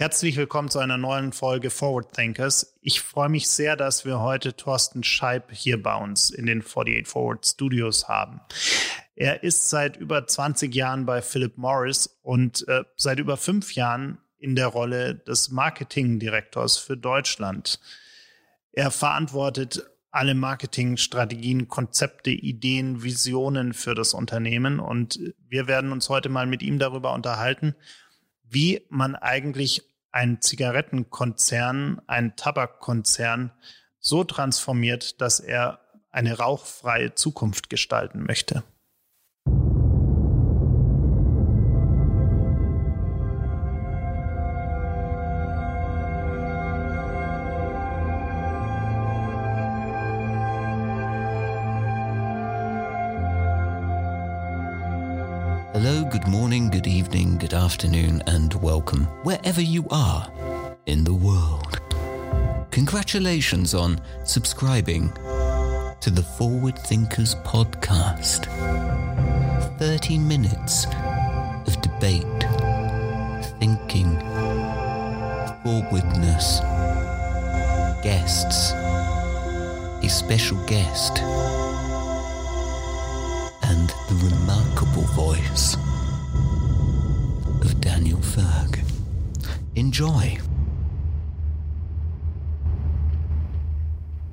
Herzlich willkommen zu einer neuen Folge Forward Thinkers. Ich freue mich sehr, dass wir heute Thorsten Scheib hier bei uns in den 48 Forward Studios haben. Er ist seit über 20 Jahren bei Philip Morris und äh, seit über fünf Jahren in der Rolle des Marketingdirektors für Deutschland. Er verantwortet alle Marketingstrategien, Konzepte, Ideen, Visionen für das Unternehmen und wir werden uns heute mal mit ihm darüber unterhalten, wie man eigentlich einen Zigarettenkonzern, einen Tabakkonzern so transformiert, dass er eine rauchfreie Zukunft gestalten möchte. Good afternoon, and welcome wherever you are in the world. Congratulations on subscribing to the Forward Thinkers podcast. 30 minutes of debate, thinking, forwardness, guests, a special guest and the remarkable voice Enjoy.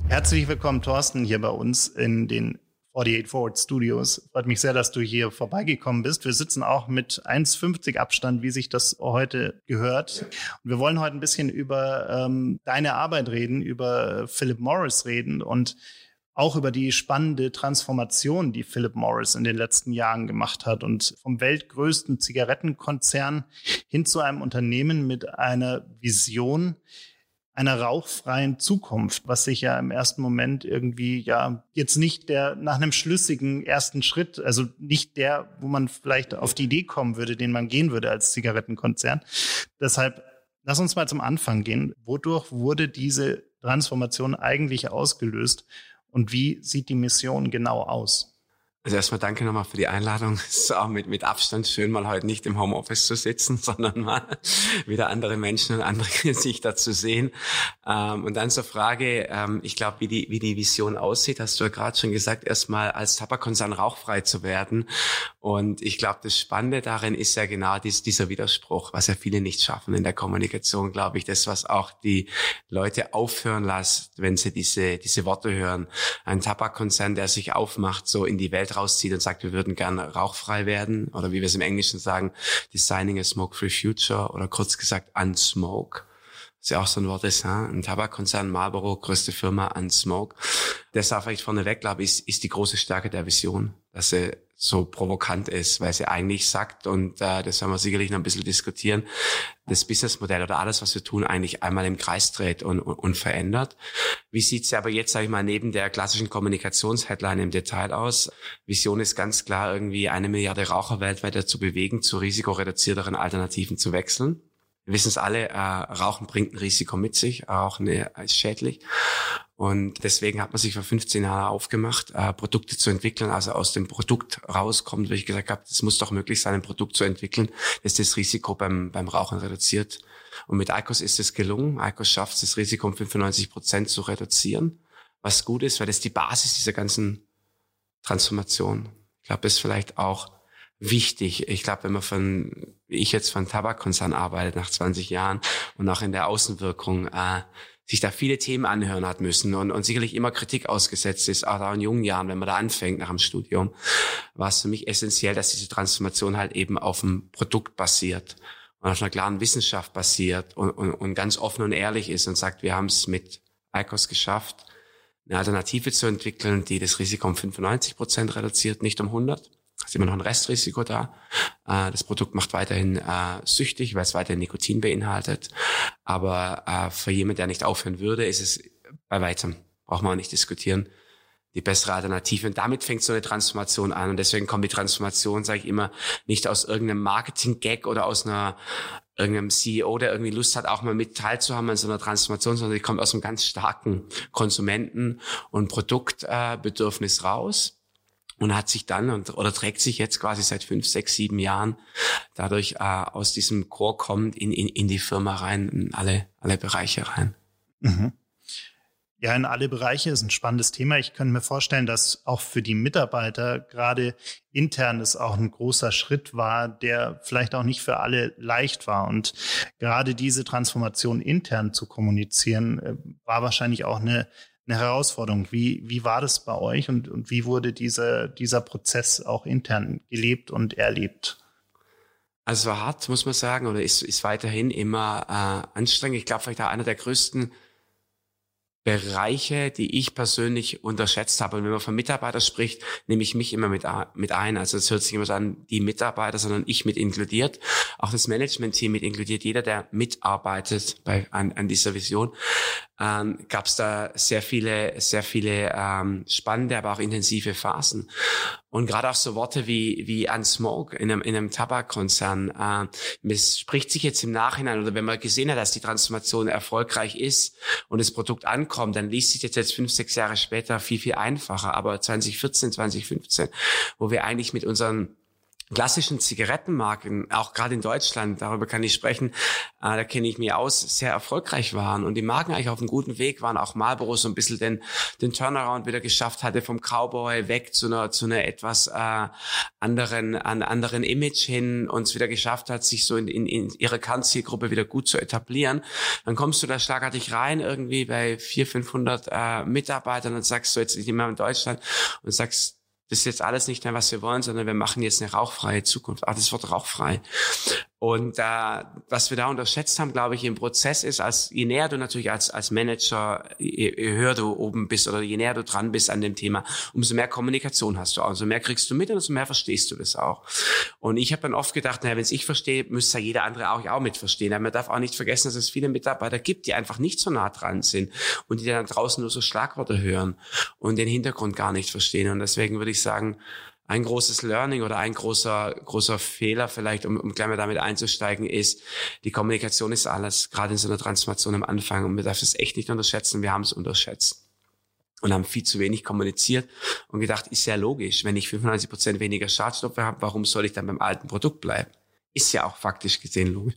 Herzlich willkommen, Thorsten, hier bei uns in den 48 Forward Studios. Freut mich sehr, dass du hier vorbeigekommen bist. Wir sitzen auch mit 1,50 Abstand, wie sich das heute gehört. Und wir wollen heute ein bisschen über ähm, deine Arbeit reden, über Philip Morris reden und auch über die spannende Transformation, die Philip Morris in den letzten Jahren gemacht hat und vom weltgrößten Zigarettenkonzern hin zu einem Unternehmen mit einer Vision einer rauchfreien Zukunft, was sich ja im ersten Moment irgendwie ja jetzt nicht der nach einem schlüssigen ersten Schritt, also nicht der, wo man vielleicht auf die Idee kommen würde, den man gehen würde als Zigarettenkonzern. Deshalb lass uns mal zum Anfang gehen. Wodurch wurde diese Transformation eigentlich ausgelöst und wie sieht die Mission genau aus? Also erstmal danke nochmal für die Einladung. Es ist auch mit, mit Abstand schön, mal heute nicht im Homeoffice zu sitzen, sondern mal wieder andere Menschen und andere Gesichter zu sehen. Ähm, und dann zur Frage, ähm, ich glaube, wie die, wie die Vision aussieht, hast du ja gerade schon gesagt, erstmal als Tabakkonzern rauchfrei zu werden. Und ich glaube, das Spannende darin ist ja genau dies, dieser Widerspruch, was ja viele nicht schaffen in der Kommunikation, glaube ich. Das, was auch die Leute aufhören lässt, wenn sie diese, diese Worte hören. Ein Tabakkonzern, der sich aufmacht, so in die Welt rauszieht und sagt, wir würden gerne rauchfrei werden oder wie wir es im Englischen sagen, designing a smoke-free future oder kurz gesagt unsmoke. Das ist ja auch so ein Wort ist, ein Tabakkonzern, Marlboro, größte Firma, unsmoke. Das darf ich vorneweg, glaube ich, ist, ist die große Stärke der Vision, dass sie so provokant ist, weil sie eigentlich sagt, und äh, das werden wir sicherlich noch ein bisschen diskutieren, das Businessmodell oder alles, was wir tun, eigentlich einmal im Kreis dreht und, und, und verändert. Wie sieht's aber jetzt, sage ich mal, neben der klassischen Kommunikationsheadline im Detail aus? Vision ist ganz klar, irgendwie eine Milliarde Raucher weltweit dazu bewegen, zu risikoreduzierteren Alternativen zu wechseln. Wir wissen es alle, äh, Rauchen bringt ein Risiko mit sich, Rauchen ist schädlich. Und deswegen hat man sich vor 15 Jahren aufgemacht, äh, Produkte zu entwickeln. Also aus dem Produkt rauskommt, wie ich gesagt habe, es muss doch möglich sein, ein Produkt zu entwickeln, das das Risiko beim, beim Rauchen reduziert. Und mit ICOS ist es gelungen. ICOS schafft es, das Risiko um 95 Prozent zu reduzieren. Was gut ist, weil das die Basis dieser ganzen Transformation. Ich glaube, das ist vielleicht auch wichtig. Ich glaube, wenn man von, wie ich jetzt von Tabakkonzern arbeite nach 20 Jahren und auch in der Außenwirkung, äh, sich da viele Themen anhören hat müssen und, und sicherlich immer Kritik ausgesetzt ist, auch da in jungen Jahren, wenn man da anfängt nach dem Studium, war es für mich essentiell, dass diese Transformation halt eben auf dem Produkt basiert und auf einer klaren Wissenschaft basiert und, und, und ganz offen und ehrlich ist und sagt, wir haben es mit ICOS geschafft, eine Alternative zu entwickeln, die das Risiko um 95 Prozent reduziert, nicht um 100 ist immer noch ein Restrisiko da. Äh, das Produkt macht weiterhin äh, süchtig, weil es weiterhin Nikotin beinhaltet. Aber äh, für jemand, der nicht aufhören würde, ist es bei weitem, braucht man auch nicht diskutieren, die bessere Alternative. Und damit fängt so eine Transformation an. Und deswegen kommt die Transformation, sage ich immer, nicht aus irgendeinem Marketing-Gag oder aus einer irgendeinem CEO, der irgendwie Lust hat, auch mal mit teilzuhaben an so einer Transformation, sondern die kommt aus einem ganz starken Konsumenten- und Produktbedürfnis raus und hat sich dann und, oder trägt sich jetzt quasi seit fünf, sechs, sieben Jahren dadurch äh, aus diesem Chor kommt in, in, in die Firma rein, in alle, alle Bereiche rein. Mhm. Ja, in alle Bereiche ist ein spannendes Thema. Ich könnte mir vorstellen, dass auch für die Mitarbeiter gerade intern es auch ein großer Schritt war, der vielleicht auch nicht für alle leicht war. Und gerade diese Transformation intern zu kommunizieren, äh, war wahrscheinlich auch eine, eine Herausforderung. Wie, wie war das bei euch und, und wie wurde dieser, dieser Prozess auch intern gelebt und erlebt? Also war hart, muss man sagen, oder ist, ist weiterhin immer äh, anstrengend. Ich glaube, vielleicht auch einer der größten Bereiche, die ich persönlich unterschätzt habe. Und wenn man von Mitarbeiter spricht, nehme ich mich immer mit, mit ein. Also es hört sich immer so an, die Mitarbeiter, sondern ich mit inkludiert. Auch das Management-Team mit inkludiert. Jeder, der mitarbeitet bei, an, an dieser Vision ähm, gab es da sehr viele, sehr viele ähm, spannende, aber auch intensive Phasen. Und gerade auch so Worte wie wie Unsmoke in einem, in einem Tabakkonzern. Äh, es spricht sich jetzt im Nachhinein oder wenn man gesehen hat, dass die Transformation erfolgreich ist und das Produkt ankommt, dann liest sich das jetzt fünf, sechs Jahre später viel, viel einfacher. Aber 2014, 2015, wo wir eigentlich mit unseren klassischen Zigarettenmarken, auch gerade in Deutschland, darüber kann ich sprechen, äh, da kenne ich mich aus, sehr erfolgreich waren und die Marken eigentlich auf einem guten Weg waren, auch Marlboro so ein bisschen den, den Turnaround wieder geschafft hatte vom Cowboy weg zu einer, zu einer etwas äh, anderen, an anderen Image hin und es wieder geschafft hat, sich so in, in, in ihrer Kernzielgruppe wieder gut zu etablieren. Dann kommst du da schlagartig rein irgendwie bei 400, 500 äh, Mitarbeitern und sagst so jetzt nicht mehr in Deutschland und sagst, das ist jetzt alles nicht mehr, was wir wollen, sondern wir machen jetzt eine rauchfreie Zukunft. Ah, das Wort rauchfrei. Und äh, was wir da unterschätzt haben, glaube ich, im Prozess ist, als je näher du natürlich als als Manager, je, je höher du oben bist oder je näher du dran bist an dem Thema, umso mehr Kommunikation hast du auch, umso mehr kriegst du mit und umso mehr verstehst du das auch. Und ich habe dann oft gedacht, naja, wenn es ich verstehe, müsste ja jeder andere auch, auch mit verstehen. Aber man darf auch nicht vergessen, dass es viele Mitarbeiter gibt, die einfach nicht so nah dran sind und die dann draußen nur so Schlagworte hören und den Hintergrund gar nicht verstehen. Und deswegen würde ich sagen, ein großes Learning oder ein großer, großer Fehler vielleicht, um, um gleich mal damit einzusteigen, ist, die Kommunikation ist alles, gerade in so einer Transformation am Anfang. Und wir dürfen es echt nicht unterschätzen. Wir haben es unterschätzt und haben viel zu wenig kommuniziert und gedacht, ist ja logisch, wenn ich 95 Prozent weniger Schadstoffe habe, warum soll ich dann beim alten Produkt bleiben? Ist ja auch faktisch gesehen logisch.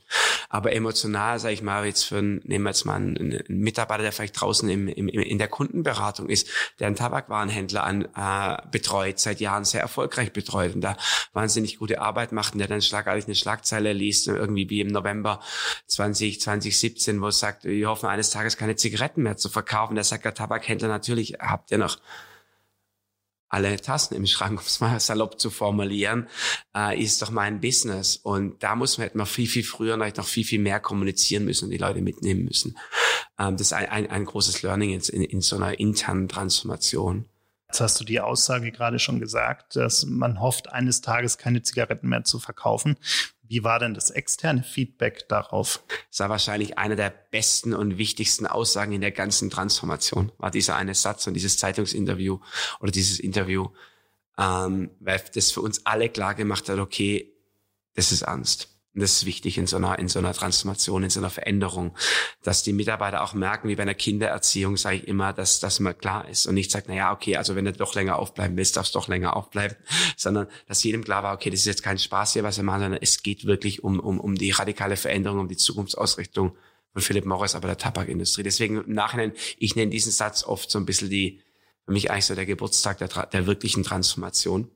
Aber emotional, sage ich mal, jetzt für einen, nehmen wir jetzt mal einen, einen Mitarbeiter, der vielleicht draußen im, im, in der Kundenberatung ist, der einen Tabakwarenhändler an, äh, betreut, seit Jahren sehr erfolgreich betreut und da wahnsinnig gute Arbeit macht und der dann schlagartig eine Schlagzeile liest, irgendwie wie im November 20, 2017, wo es sagt, wir hoffen eines Tages keine Zigaretten mehr zu verkaufen. Da sagt der Tabakhändler natürlich, habt ihr noch alle Tassen im Schrank, um es mal salopp zu formulieren, äh, ist doch mein Business. Und da muss man halt noch viel, viel früher noch viel, viel mehr kommunizieren müssen und die Leute mitnehmen müssen. Ähm, das ist ein, ein, ein großes Learning in, in, in so einer internen Transformation. Jetzt hast du die Aussage gerade schon gesagt, dass man hofft, eines Tages keine Zigaretten mehr zu verkaufen. Wie war denn das externe Feedback darauf? Das war wahrscheinlich eine der besten und wichtigsten Aussagen in der ganzen Transformation, war dieser eine Satz und dieses Zeitungsinterview oder dieses Interview, ähm, weil das für uns alle klar gemacht hat, okay, das ist ernst. Und das ist wichtig in so einer, in so einer Transformation, in so einer Veränderung, dass die Mitarbeiter auch merken, wie bei einer Kindererziehung, sage ich immer, dass das mal klar ist und nicht sagt, na ja, okay, also wenn du doch länger aufbleiben willst, darfst du doch länger aufbleiben, sondern dass jedem klar war, okay, das ist jetzt kein Spaß hier, was wir machen, sondern es geht wirklich um, um, um die radikale Veränderung, um die Zukunftsausrichtung von Philip Morris, aber der Tabakindustrie. Deswegen im Nachhinein, ich nenne diesen Satz oft so ein bisschen die, für mich eigentlich so der Geburtstag der, der wirklichen Transformation.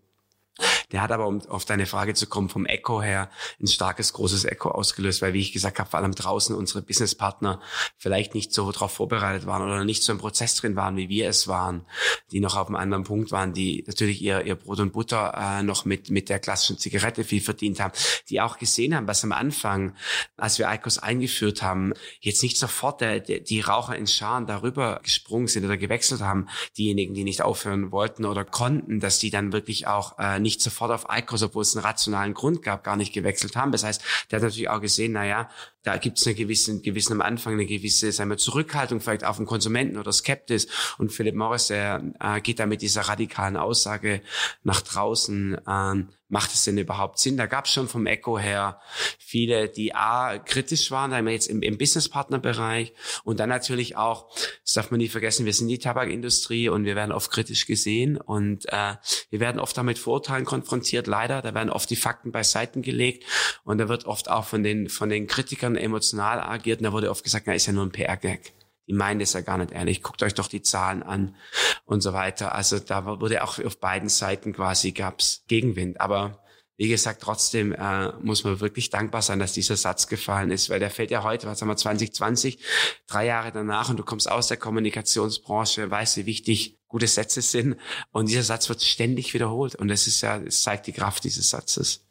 Der hat aber, um auf deine Frage zu kommen, vom Echo her ein starkes, großes Echo ausgelöst, weil, wie ich gesagt habe, vor allem draußen unsere Businesspartner vielleicht nicht so darauf vorbereitet waren oder nicht so im Prozess drin waren, wie wir es waren, die noch auf einem anderen Punkt waren, die natürlich ihr, ihr Brot und Butter äh, noch mit, mit der klassischen Zigarette viel verdient haben, die auch gesehen haben, was am Anfang, als wir ICOS eingeführt haben, jetzt nicht sofort der, der, die Raucher in Scharen darüber gesprungen sind oder gewechselt haben, diejenigen, die nicht aufhören wollten oder konnten, dass die dann wirklich auch äh, nicht sofort auf ICOS, obwohl es einen rationalen Grund gab, gar nicht gewechselt haben. Das heißt, der hat natürlich auch gesehen, na ja, da gibt es eine gewisse, gewissen am Anfang eine gewisse sagen wir, Zurückhaltung vielleicht auf den Konsumenten oder Skeptis. Und Philip Morris, der äh, geht da mit dieser radikalen Aussage nach draußen, äh, macht es denn überhaupt Sinn? Da gab es schon vom Echo her viele, die A, kritisch waren, da haben wir jetzt im, im Businesspartnerbereich. Und dann natürlich auch, das darf man nie vergessen, wir sind die Tabakindustrie und wir werden oft kritisch gesehen. Und äh, wir werden oft damit Vorurteilen konfrontiert, leider, da werden oft die Fakten beiseiten gelegt. Und da wird oft auch von den, von den Kritikern emotional agiert. Und da wurde oft gesagt, na, ist ja nur ein PR-Gag die meinen das ja gar nicht ehrlich. Guckt euch doch die Zahlen an und so weiter. Also da wurde auch auf beiden Seiten quasi gab's Gegenwind. Aber wie gesagt, trotzdem äh, muss man wirklich dankbar sein, dass dieser Satz gefallen ist, weil der fällt ja heute, was haben wir, 2020, drei Jahre danach und du kommst aus der Kommunikationsbranche, weißt, wie wichtig gute Sätze sind und dieser Satz wird ständig wiederholt und das ist ja, es zeigt die Kraft dieses Satzes.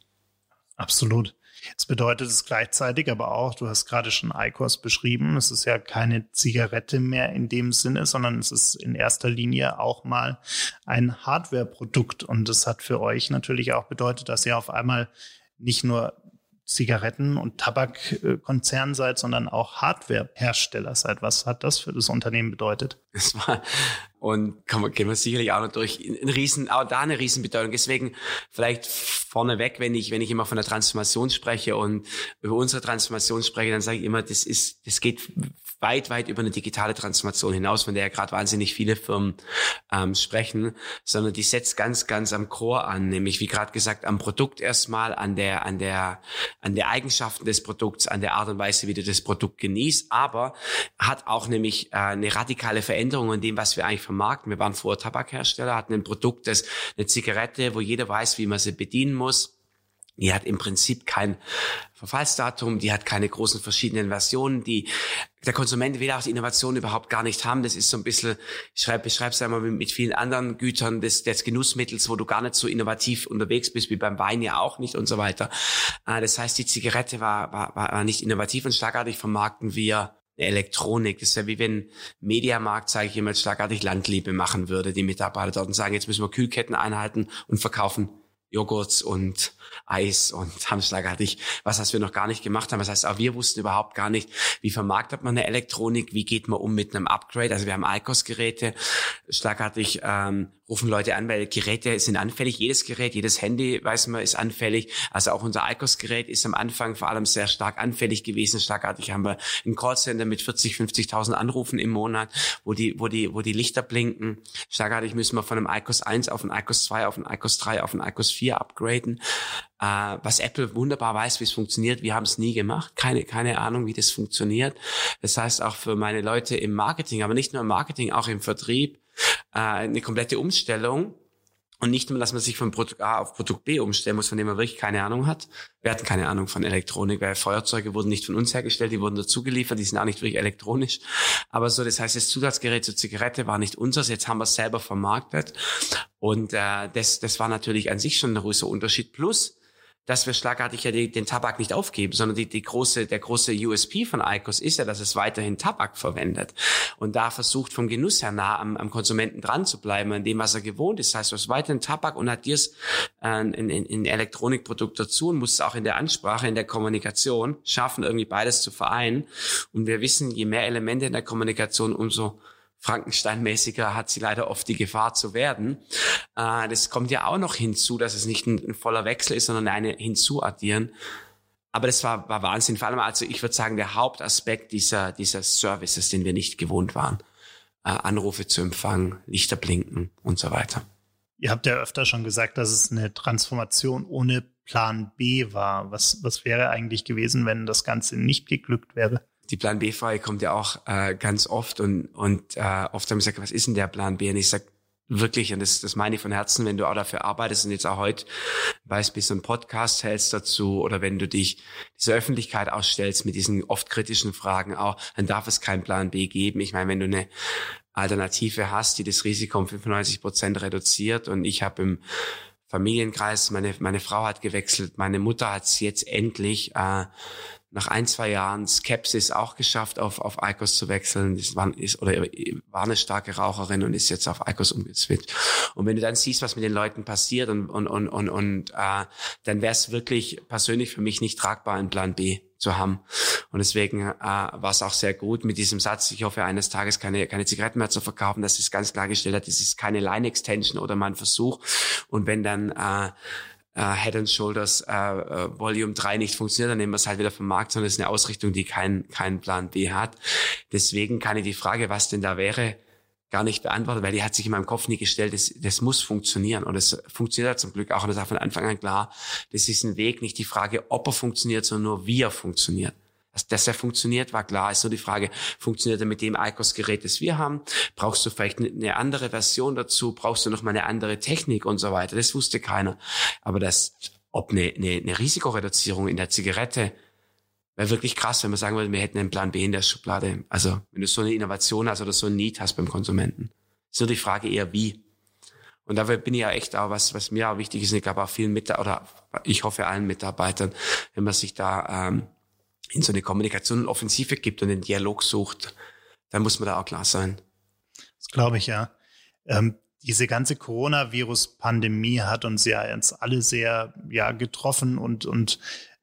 Absolut. Jetzt bedeutet es gleichzeitig aber auch, du hast gerade schon ICOS beschrieben, es ist ja keine Zigarette mehr in dem Sinne, sondern es ist in erster Linie auch mal ein Hardware-Produkt. Und das hat für euch natürlich auch bedeutet, dass ihr auf einmal nicht nur Zigaretten- und Tabakkonzern seid, sondern auch Hardware-Hersteller seid. Was hat das für das Unternehmen bedeutet? Es war und kann man, gehen wir sicherlich auch noch durch. Ein riesen, auch da eine Riesenbedeutung. Deswegen vielleicht vorneweg, wenn ich, wenn ich immer von der Transformation spreche und über unsere Transformation spreche, dann sage ich immer, das ist, das geht weit, weit über eine digitale Transformation hinaus, von der ja gerade wahnsinnig viele Firmen ähm, sprechen, sondern die setzt ganz, ganz am Core an, nämlich wie gerade gesagt, am Produkt erstmal, an der, an der, an der Eigenschaften des Produkts, an der Art und Weise, wie du das Produkt genießt, aber hat auch nämlich äh, eine radikale Veränderung in dem, was wir eigentlich vermarkten. Wir waren vorher Tabakhersteller, hatten ein Produkt, das eine Zigarette, wo jeder weiß, wie man sie bedienen muss. Die hat im Prinzip kein Verfallsdatum, die hat keine großen verschiedenen Versionen, die der Konsument will auch die Innovation überhaupt gar nicht haben. Das ist so ein bisschen, ich schreibe, beschreibe es einmal mit, mit vielen anderen Gütern des, des Genussmittels, wo du gar nicht so innovativ unterwegs bist, wie beim Wein ja auch nicht und so weiter. Äh, das heißt, die Zigarette war, war, war nicht innovativ und schlagartig vermarkten wir Elektronik. Das ist ja wie wenn Mediamarkt, sage ich immer, schlagartig Landliebe machen würde, die Mitarbeiter dort und sagen, jetzt müssen wir Kühlketten einhalten und verkaufen Joghurts und Eis und haben schlagartig was, was wir noch gar nicht gemacht haben. Das heißt, auch wir wussten überhaupt gar nicht, wie vermarktet man eine Elektronik, wie geht man um mit einem Upgrade. Also wir haben ICOS-Geräte, schlagartig ähm, rufen Leute an, weil Geräte sind anfällig. Jedes Gerät, jedes Handy, weiß man, ist anfällig. Also auch unser ICOS-Gerät ist am Anfang vor allem sehr stark anfällig gewesen. Schlagartig haben wir ein Callcenter mit 40, 50.000 Anrufen im Monat, wo die, wo die, wo die Lichter blinken. Schlagartig müssen wir von einem ICOS 1 auf ein ICOS 2, auf ein ICOS 3, auf ein ICOS 4 upgraden. Äh, was Apple wunderbar weiß, wie es funktioniert. Wir haben es nie gemacht. Keine, keine Ahnung, wie das funktioniert. Das heißt auch für meine Leute im Marketing, aber nicht nur im Marketing, auch im Vertrieb, äh, eine komplette Umstellung und nicht nur, dass man sich von Produkt A auf Produkt B umstellen muss, von dem man wirklich keine Ahnung hat. Wir hatten keine Ahnung von Elektronik, weil Feuerzeuge wurden nicht von uns hergestellt, die wurden dazu geliefert, die sind auch nicht wirklich elektronisch. Aber so, das heißt, das Zusatzgerät zur Zigarette war nicht unseres, jetzt haben wir es selber vermarktet. Und äh, das, das war natürlich an sich schon ein großer Unterschied. Plus, dass wir schlagartig ja die, den Tabak nicht aufgeben, sondern die, die große, der große USP von ICOS ist ja, dass es weiterhin Tabak verwendet und da versucht vom Genuss her nah am, am Konsumenten dran zu bleiben, an dem, was er gewohnt ist. Das heißt, du hast weiterhin Tabak und addierst äh, in, in, in Elektronikprodukt dazu und musst auch in der Ansprache, in der Kommunikation schaffen, irgendwie beides zu vereinen. Und wir wissen, je mehr Elemente in der Kommunikation, umso Frankenstein-mäßiger hat sie leider oft die Gefahr zu werden. Äh, das kommt ja auch noch hinzu, dass es nicht ein, voller Wechsel ist, sondern eine hinzuaddieren. Aber das war, war Wahnsinn. Vor allem, also ich würde sagen, der Hauptaspekt dieser, dieser Services, den wir nicht gewohnt waren. Äh, Anrufe zu empfangen, Lichter blinken und so weiter. Ihr habt ja öfter schon gesagt, dass es eine Transformation ohne Plan B war. Was, was wäre eigentlich gewesen, wenn das Ganze nicht geglückt wäre? Die Plan B-Frage kommt ja auch äh, ganz oft und, und äh, oft haben gesagt, was ist denn der Plan B? Und ich sage wirklich, und das, das meine ich von Herzen, wenn du auch dafür arbeitest und jetzt auch heute weißt, bis du einen Podcast hältst dazu oder wenn du dich dieser Öffentlichkeit ausstellst mit diesen oft kritischen Fragen auch, dann darf es keinen Plan B geben. Ich meine, wenn du eine Alternative hast, die das Risiko um 95 Prozent reduziert und ich habe im Familienkreis, meine, meine Frau hat gewechselt, meine Mutter hat es jetzt endlich äh, nach ein, zwei Jahren Skepsis auch geschafft, auf, auf ICOS zu wechseln. Das war, ist, oder war eine starke Raucherin und ist jetzt auf ICOS umgeswitcht. Und wenn du dann siehst, was mit den Leuten passiert und, und, und, und, und äh, dann wäre es wirklich persönlich für mich nicht tragbar, einen Plan B zu haben. Und deswegen äh, war es auch sehr gut mit diesem Satz, ich hoffe eines Tages keine, keine Zigaretten mehr zu verkaufen, dass es ganz klargestellt hat, das ist keine Line-Extension oder mein Versuch. Und wenn dann äh, äh, Head and Shoulders äh, äh, Volume 3 nicht funktioniert, dann nehmen wir es halt wieder vom Markt, sondern es ist eine Ausrichtung, die keinen keinen Plan B hat. Deswegen kann ich die Frage, was denn da wäre, gar nicht beantworten, weil die hat sich in meinem Kopf nie gestellt, das, das muss funktionieren. Und es funktioniert zum Glück auch. Und das war von Anfang an klar, das ist ein Weg, nicht die Frage, ob er funktioniert, sondern nur wie er funktioniert. Dass, dass er funktioniert, war klar. Ist nur die Frage, funktioniert er mit dem ICOS-Gerät, das wir haben? Brauchst du vielleicht eine andere Version dazu? Brauchst du noch mal eine andere Technik und so weiter? Das wusste keiner. Aber das, ob eine, eine, eine Risikoreduzierung in der Zigarette Wäre wirklich krass, wenn man sagen würde, wir hätten einen Plan B in der Schublade. Also wenn du so eine Innovation hast oder so ein Need hast beim Konsumenten. Ist nur die Frage eher wie. Und dafür bin ich ja echt auch, was, was mir auch wichtig ist, ich glaube auch vielen Mitarbeitern, oder ich hoffe allen Mitarbeitern, wenn man sich da ähm, in so eine Kommunikation und Offensive gibt und den Dialog sucht, dann muss man da auch klar sein. Das glaube ich, ja. Ähm, diese ganze Coronavirus-Pandemie hat uns ja jetzt alle sehr ja, getroffen und, und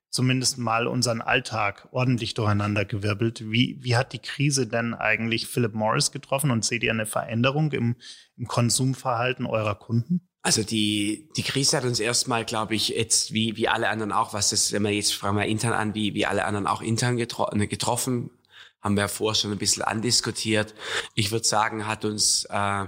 zumindest mal unseren Alltag ordentlich durcheinander gewirbelt. Wie, wie hat die Krise denn eigentlich Philip Morris getroffen und seht ihr eine Veränderung im, im Konsumverhalten eurer Kunden? Also die, die Krise hat uns erstmal, glaube ich, jetzt wie, wie alle anderen auch, was das, wenn wir jetzt fragen wir intern an, wie, wie alle anderen auch intern getro getroffen, haben wir ja vorher schon ein bisschen andiskutiert. Ich würde sagen, hat uns äh,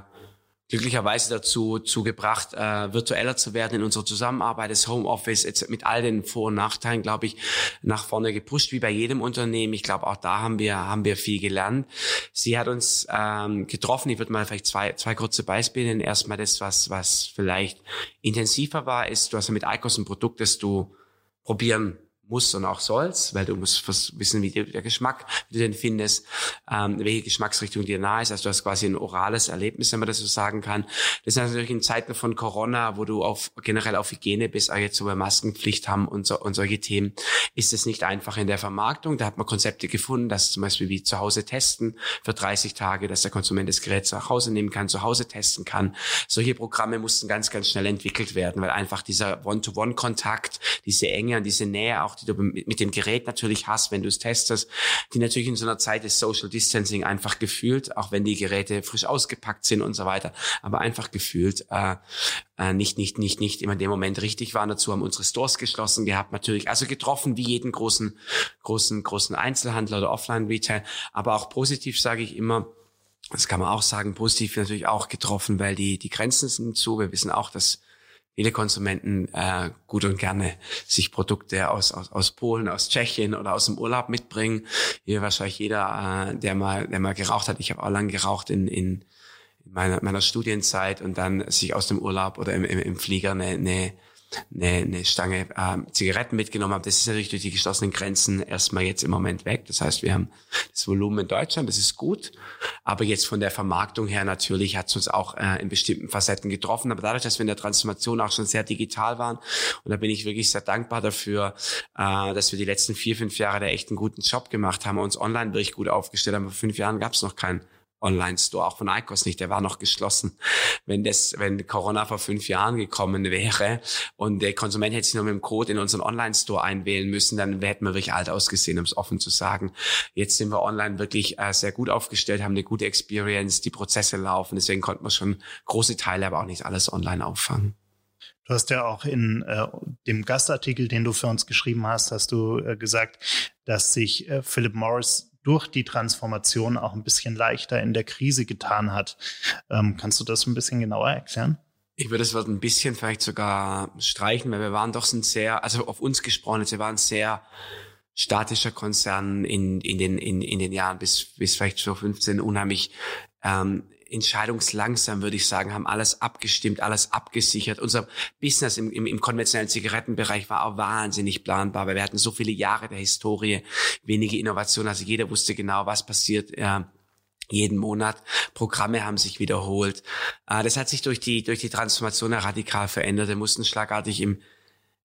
glücklicherweise dazu zu gebracht, äh, virtueller zu werden in unserer Zusammenarbeit. Das Homeoffice jetzt mit all den Vor- und Nachteilen, glaube ich, nach vorne gepusht, wie bei jedem Unternehmen. Ich glaube, auch da haben wir, haben wir viel gelernt. Sie hat uns ähm, getroffen. Ich würde mal vielleicht zwei, zwei kurze Beispiele nennen. Erstmal das, was, was vielleicht intensiver war, ist, du hast ja mit ICOS ein Produkt, das du probieren muss und auch soll's, weil du musst wissen, wie der Geschmack, wie du den findest, ähm, welche Geschmacksrichtung dir nahe ist. Also du hast quasi ein orales Erlebnis, wenn man das so sagen kann. Das ist natürlich in Zeiten von Corona, wo du auf generell auf Hygiene bist, auch jetzt so bei Maskenpflicht haben und, so, und solche Themen, ist es nicht einfach in der Vermarktung. Da hat man Konzepte gefunden, dass zum Beispiel wie zu Hause testen für 30 Tage, dass der Konsument das Gerät zu Hause nehmen kann, zu Hause testen kann. Solche Programme mussten ganz, ganz schnell entwickelt werden, weil einfach dieser One-to-One-Kontakt, diese Enge und diese Nähe auch die du mit dem Gerät natürlich hast, wenn du es testest, die natürlich in so einer Zeit des Social Distancing einfach gefühlt, auch wenn die Geräte frisch ausgepackt sind und so weiter, aber einfach gefühlt äh, äh, nicht, nicht, nicht, nicht immer in dem Moment richtig waren. Dazu haben unsere Stores geschlossen gehabt, natürlich, also getroffen wie jeden großen, großen, großen Einzelhandel oder Offline-Retail, aber auch positiv sage ich immer, das kann man auch sagen, positiv natürlich auch getroffen, weil die, die Grenzen sind zu. Wir wissen auch, dass viele Konsumenten äh, gut und gerne sich Produkte aus, aus, aus Polen, aus Tschechien oder aus dem Urlaub mitbringen. Hier wahrscheinlich jeder, äh, der mal, der mal geraucht hat. Ich habe auch lange geraucht in, in meiner, meiner Studienzeit und dann sich aus dem Urlaub oder im, im, im Flieger eine, eine eine, eine Stange äh, Zigaretten mitgenommen habe. Das ist natürlich durch die geschlossenen Grenzen erstmal jetzt im Moment weg. Das heißt, wir haben das Volumen in Deutschland, das ist gut. Aber jetzt von der Vermarktung her natürlich hat es uns auch äh, in bestimmten Facetten getroffen. Aber dadurch, dass wir in der Transformation auch schon sehr digital waren, und da bin ich wirklich sehr dankbar dafür, äh, dass wir die letzten vier, fünf Jahre da echt einen guten Job gemacht haben, uns online wirklich gut aufgestellt haben. Vor fünf Jahren gab es noch keinen Online-Store, auch von ICOS nicht, der war noch geschlossen. Wenn das, wenn Corona vor fünf Jahren gekommen wäre und der Konsument hätte sich nur mit dem Code in unseren Online-Store einwählen müssen, dann hätten wir wirklich alt ausgesehen, um es offen zu sagen. Jetzt sind wir online wirklich äh, sehr gut aufgestellt, haben eine gute Experience, die Prozesse laufen, deswegen konnten wir schon große Teile, aber auch nicht alles online auffangen. Du hast ja auch in äh, dem Gastartikel, den du für uns geschrieben hast, hast du äh, gesagt, dass sich äh, Philip Morris durch die Transformation auch ein bisschen leichter in der Krise getan hat. Ähm, kannst du das ein bisschen genauer erklären? Ich würde das Wort ein bisschen vielleicht sogar streichen, weil wir waren doch ein sehr, also auf uns gesprochen, wir waren sehr statischer Konzern in, in, den, in, in den Jahren bis, bis vielleicht so 15 unheimlich ähm, entscheidungslangsam, würde ich sagen, haben alles abgestimmt, alles abgesichert. Unser Business im, im, im konventionellen Zigarettenbereich war auch wahnsinnig planbar, weil wir hatten so viele Jahre der Historie, wenige Innovationen, also jeder wusste genau, was passiert. Äh, jeden Monat. Programme haben sich wiederholt. Äh, das hat sich durch die, durch die Transformation radikal verändert. Wir mussten schlagartig im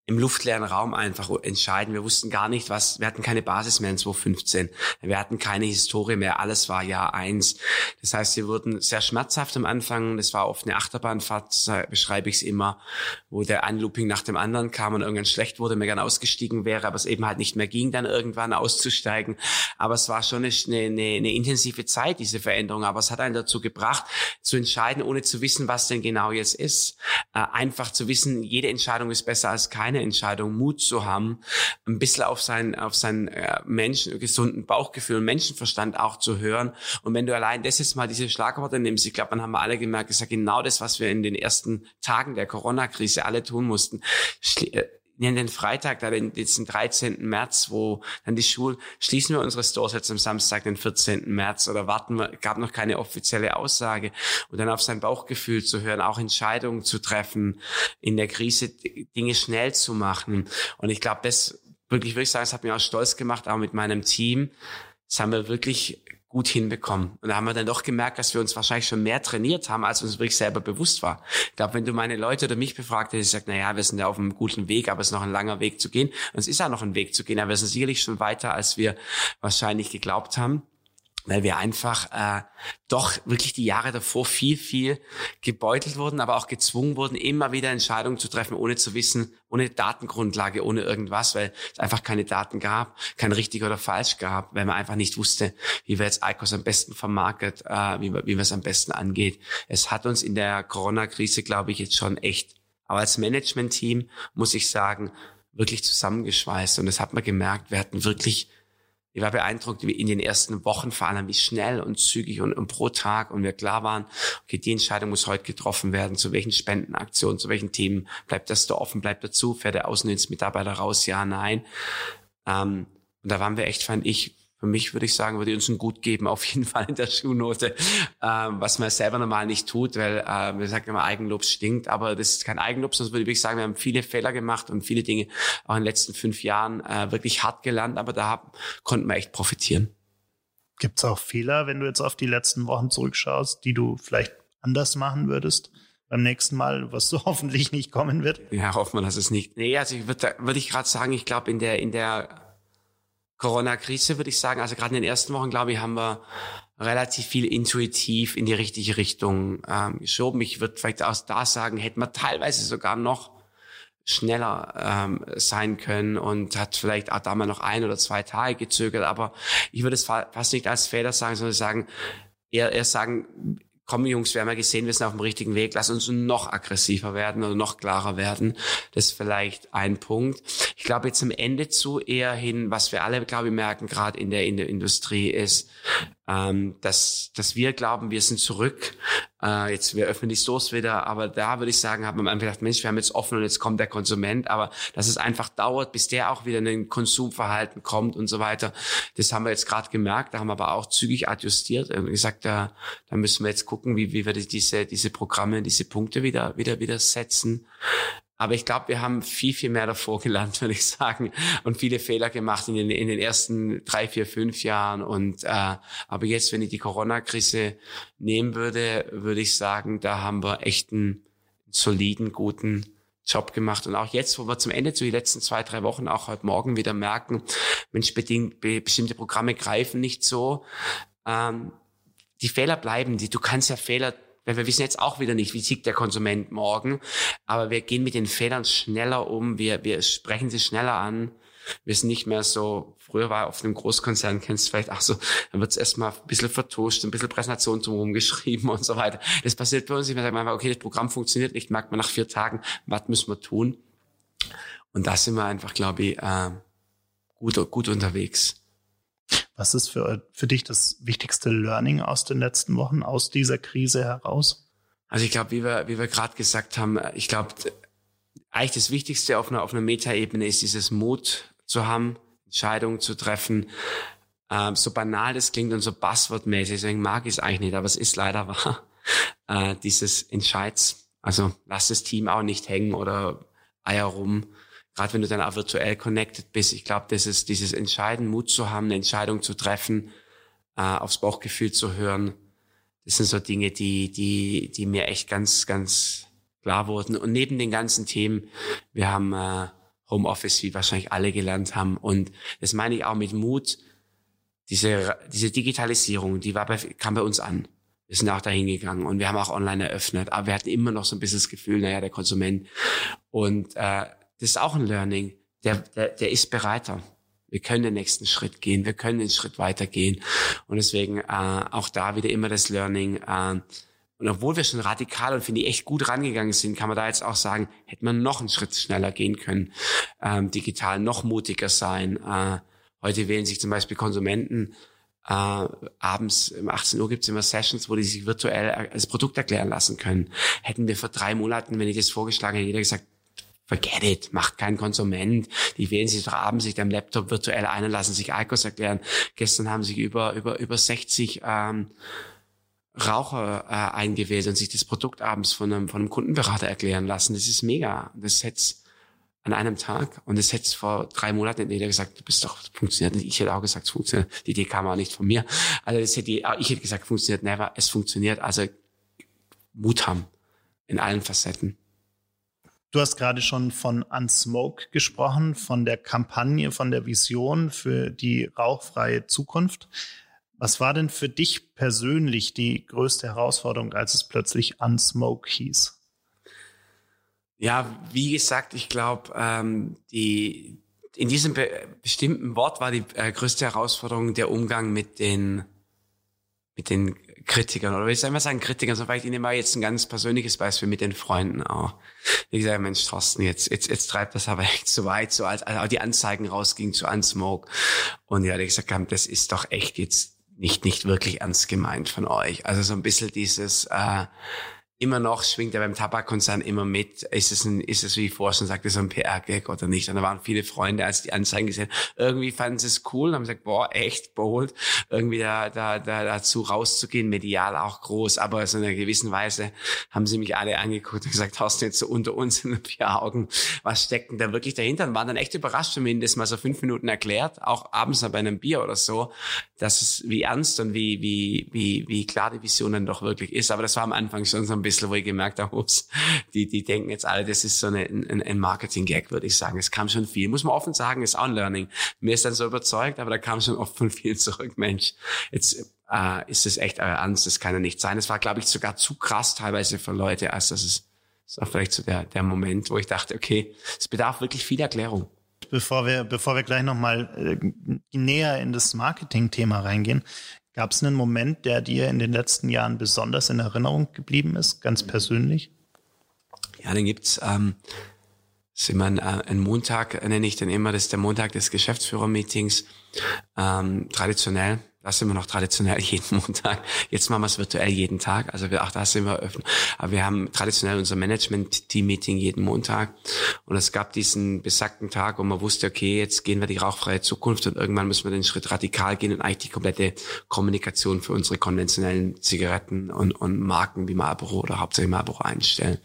im luftleeren Raum einfach entscheiden. Wir wussten gar nicht, was, wir hatten keine Basis mehr in 2015. Wir hatten keine Historie mehr. Alles war Jahr eins. Das heißt, wir wurden sehr schmerzhaft am Anfang. Das war oft eine Achterbahnfahrt, beschreibe ich es immer, wo der ein Looping nach dem anderen kam und irgendwann schlecht wurde, mir gern ausgestiegen wäre, aber es eben halt nicht mehr ging, dann irgendwann auszusteigen. Aber es war schon eine, eine, eine intensive Zeit, diese Veränderung. Aber es hat einen dazu gebracht, zu entscheiden, ohne zu wissen, was denn genau jetzt ist. Äh, einfach zu wissen, jede Entscheidung ist besser als keine eine Entscheidung, Mut zu haben, ein bisschen auf sein, auf sein äh, Menschen, gesunden Bauchgefühl Menschenverstand auch zu hören. Und wenn du allein das jetzt mal diese Schlagworte nimmst, ich glaube, dann haben wir alle gemerkt, das ist ja genau das, was wir in den ersten Tagen der Corona-Krise alle tun mussten. Äh, nehmen den Freitag, da den, den 13. März, wo dann die Schulen, schließen wir unsere Stores jetzt am Samstag, den 14. März oder warten wir, gab noch keine offizielle Aussage und dann auf sein Bauchgefühl zu hören, auch Entscheidungen zu treffen, in der Krise Dinge schnell zu machen. Und ich glaube, das wirklich, würde ich sagen, es hat mich auch stolz gemacht, auch mit meinem Team. Das haben wir wirklich gut hinbekommen. Und da haben wir dann doch gemerkt, dass wir uns wahrscheinlich schon mehr trainiert haben, als uns wirklich selber bewusst war. Ich glaube, wenn du meine Leute oder mich befragt hättest, gesagt, na ja, wir sind ja auf einem guten Weg, aber es ist noch ein langer Weg zu gehen. Und es ist ja noch ein Weg zu gehen, aber wir sind sicherlich schon weiter, als wir wahrscheinlich geglaubt haben weil wir einfach äh, doch wirklich die Jahre davor viel, viel gebeutelt wurden, aber auch gezwungen wurden, immer wieder Entscheidungen zu treffen, ohne zu wissen, ohne Datengrundlage, ohne irgendwas, weil es einfach keine Daten gab, kein richtig oder falsch gab, weil man einfach nicht wusste, wie wir jetzt ICOS am besten vermarktet, äh, wie, wie wir es am besten angeht. Es hat uns in der Corona-Krise, glaube ich, jetzt schon echt, aber als Management-Team muss ich sagen, wirklich zusammengeschweißt und das hat man gemerkt, wir hatten wirklich ich war beeindruckt wie in den ersten Wochen vor allem, wie schnell und zügig und, und, pro Tag und wir klar waren, okay, die Entscheidung muss heute getroffen werden, zu welchen Spendenaktionen, zu welchen Themen, bleibt das da offen, bleibt dazu, fährt der Außendienstmitarbeiter raus, ja, nein. Ähm, und da waren wir echt, fand ich, für mich würde ich sagen, würde uns ein Gut geben, auf jeden Fall in der Schulnote, ähm, was man selber normal nicht tut, weil äh, wir sagen immer, Eigenlob stinkt, aber das ist kein Eigenlob, sonst würde ich sagen, wir haben viele Fehler gemacht und viele Dinge auch in den letzten fünf Jahren äh, wirklich hart gelernt, aber da haben, konnten wir echt profitieren. Gibt es auch Fehler, wenn du jetzt auf die letzten Wochen zurückschaust, die du vielleicht anders machen würdest? beim nächsten Mal, was so hoffentlich nicht kommen wird? Ja, hoffen wir, dass es nicht. Nee, also ich würde würd ich gerade sagen, ich glaube, in der, in der Corona-Krise, würde ich sagen. Also gerade in den ersten Wochen, glaube ich, haben wir relativ viel intuitiv in die richtige Richtung ähm, geschoben. Ich würde vielleicht auch da sagen, hätten wir teilweise sogar noch schneller ähm, sein können und hat vielleicht auch da mal noch ein oder zwei Tage gezögert. Aber ich würde es fast nicht als Fehler sagen, sondern sagen, eher, eher sagen, komm Jungs, wir haben ja gesehen, wir sind auf dem richtigen Weg, lass uns noch aggressiver werden oder noch klarer werden. Das ist vielleicht ein Punkt. Ich glaube jetzt am Ende zu eher hin, was wir alle, glaube ich, merken, gerade in der, in der Industrie ist, ähm, dass, dass wir glauben, wir sind zurück. Äh, jetzt, wir öffnen die Stores wieder, aber da würde ich sagen, hat man einfach gedacht, Mensch, wir haben jetzt offen und jetzt kommt der Konsument, aber dass es einfach dauert, bis der auch wieder in ein Konsumverhalten kommt und so weiter. Das haben wir jetzt gerade gemerkt, da haben wir aber auch zügig adjustiert und gesagt, da, da müssen wir jetzt gucken, wie, wie wir diese, diese Programme, diese Punkte wieder, wieder, wieder setzen. Aber ich glaube, wir haben viel, viel mehr davor gelernt, würde ich sagen, und viele Fehler gemacht in den, in den ersten drei, vier, fünf Jahren. Und äh, aber jetzt, wenn ich die Corona-Krise nehmen würde, würde ich sagen, da haben wir echt einen soliden, guten Job gemacht. Und auch jetzt, wo wir zum Ende zu den letzten zwei, drei Wochen, auch heute Morgen wieder merken, Mensch, bedingt, bestimmte Programme greifen nicht so. Ähm, die Fehler bleiben, die, du kannst ja Fehler weil wir wissen jetzt auch wieder nicht, wie tickt der Konsument morgen. Aber wir gehen mit den Fehlern schneller um, wir, wir sprechen sie schneller an. Wir sind nicht mehr so, früher war auf einem Großkonzern, kennst du vielleicht auch so, dann wird es erstmal ein bisschen vertuscht, ein bisschen Präsentation drumherum geschrieben und so weiter. Das passiert bei uns nicht. Wir sagen einfach, okay, das Programm funktioniert nicht, merkt man nach vier Tagen, was müssen wir tun? Und da sind wir einfach, glaube ich, äh, gut, gut unterwegs. Was ist für, für dich das wichtigste Learning aus den letzten Wochen, aus dieser Krise heraus? Also ich glaube, wie wir, wie wir gerade gesagt haben, ich glaube, eigentlich das Wichtigste auf einer, auf einer Metaebene ist dieses Mut zu haben, Entscheidungen zu treffen. Ähm, so banal das klingt und so buzzwordmäßig, deswegen mag ich es eigentlich nicht, aber es ist leider wahr. Äh, dieses Entscheids. Also lass das Team auch nicht hängen oder Eier rum gerade wenn du dann auch virtuell connected bist, ich glaube, das ist dieses Entscheiden, Mut zu haben, eine Entscheidung zu treffen, äh, aufs Bauchgefühl zu hören. Das sind so Dinge, die, die, die mir echt ganz, ganz klar wurden. Und neben den ganzen Themen, wir haben äh, Homeoffice, wie wahrscheinlich alle gelernt haben. Und das meine ich auch mit Mut. Diese, diese Digitalisierung, die war bei, kam bei uns an. Wir sind auch dahin gegangen und wir haben auch online eröffnet, aber wir hatten immer noch so ein bisschen das Gefühl, naja, der Konsument. Und äh, das ist auch ein Learning. Der, der, der ist bereiter. Wir können den nächsten Schritt gehen, wir können den Schritt weitergehen. Und deswegen äh, auch da wieder immer das Learning. Äh, und obwohl wir schon radikal und finde ich echt gut rangegangen sind, kann man da jetzt auch sagen, hätte man noch einen Schritt schneller gehen können, ähm, digital noch mutiger sein. Äh, heute wählen sich zum Beispiel Konsumenten äh, abends um 18 Uhr gibt's immer Sessions, wo die sich virtuell das Produkt erklären lassen können. Hätten wir vor drei Monaten, wenn ich das vorgeschlagen hätte, jeder gesagt, forget it, macht kein Konsument. Die wählen sich doch abends sich am Laptop virtuell ein und lassen sich ICOS erklären. Gestern haben sich über, über, über 60 ähm, Raucher äh, eingewählt und sich das Produkt abends von einem, von einem Kundenberater erklären lassen. Das ist mega. Das hätte an einem Tag und das hätte vor drei Monaten hätte jeder gesagt, du bist doch, funktioniert nicht. Ich hätte auch gesagt, es funktioniert. Die Idee kam auch nicht von mir. Also das hätte, ich hätte gesagt, funktioniert never. Es funktioniert. Also Mut haben in allen Facetten. Du hast gerade schon von Unsmoke gesprochen, von der Kampagne, von der Vision für die rauchfreie Zukunft. Was war denn für dich persönlich die größte Herausforderung, als es plötzlich Unsmoke hieß? Ja, wie gesagt, ich glaube, ähm, die in diesem be bestimmten Wort war die äh, größte Herausforderung der Umgang mit den mit den Kritikern oder ich soll mal sagen Kritikern, so vielleicht ich nehme mal jetzt ein ganz persönliches Beispiel mit den Freunden auch. Ich sage, Mensch, Thorsten, jetzt, jetzt, jetzt treibt das aber echt zu weit, so als, als auch die Anzeigen rausgingen zu Unsmoke. Und ja, die gesagt das ist doch echt jetzt nicht, nicht wirklich ernst gemeint von euch. Also so ein bisschen dieses, äh, immer noch schwingt er beim Tabakkonzern immer mit. Ist es ein, ist es wie Forschen sagt, ist es ein PR-Gag oder nicht? Und da waren viele Freunde, als die Anzeigen gesehen irgendwie fanden sie es cool und haben gesagt, boah, echt bold, irgendwie da, da, da dazu rauszugehen, medial auch groß. Aber so in einer gewissen Weise haben sie mich alle angeguckt und gesagt, hast du jetzt so unter uns in den vier Augen, was steckt denn da wirklich dahinter? Und waren dann echt überrascht, wenn mir das mal so fünf Minuten erklärt, auch abends bei einem Bier oder so, dass es wie ernst und wie, wie, wie, wie klar die Vision dann doch wirklich ist. Aber das war am Anfang schon so ein bisschen, wo ich gemerkt habe, ups, die, die denken jetzt alle, das ist so eine, ein, ein Marketing-Gag, würde ich sagen. Es kam schon viel, muss man offen sagen, ist auch ein Learning. Mir ist dann so überzeugt, aber da kam schon oft von vielen zurück, Mensch, jetzt äh, ist es echt euer Ernst, das kann ja nicht sein. Es war, glaube ich, sogar zu krass teilweise für Leute, als das ist, das war vielleicht so der, der Moment, wo ich dachte, okay, es bedarf wirklich viel Erklärung. Bevor wir, bevor wir gleich nochmal äh, näher in das Marketing-Thema reingehen, Gab es einen Moment, der dir in den letzten Jahren besonders in Erinnerung geblieben ist, ganz persönlich? Ja, den gibt's. Ähm, ist immer ein, äh, ein Montag, nenne ich den immer, das ist der Montag des Geschäftsführermeetings. Ähm, traditionell das sind wir noch traditionell jeden Montag. Jetzt machen wir es virtuell jeden Tag. Also wir, auch da sind wir öffnen. Aber wir haben traditionell unser Management-Team-Meeting jeden Montag. Und es gab diesen besagten Tag, wo man wusste, okay, jetzt gehen wir die rauchfreie Zukunft und irgendwann müssen wir den Schritt radikal gehen und eigentlich die komplette Kommunikation für unsere konventionellen Zigaretten und, und Marken wie Marlboro oder hauptsächlich Marlboro einstellen.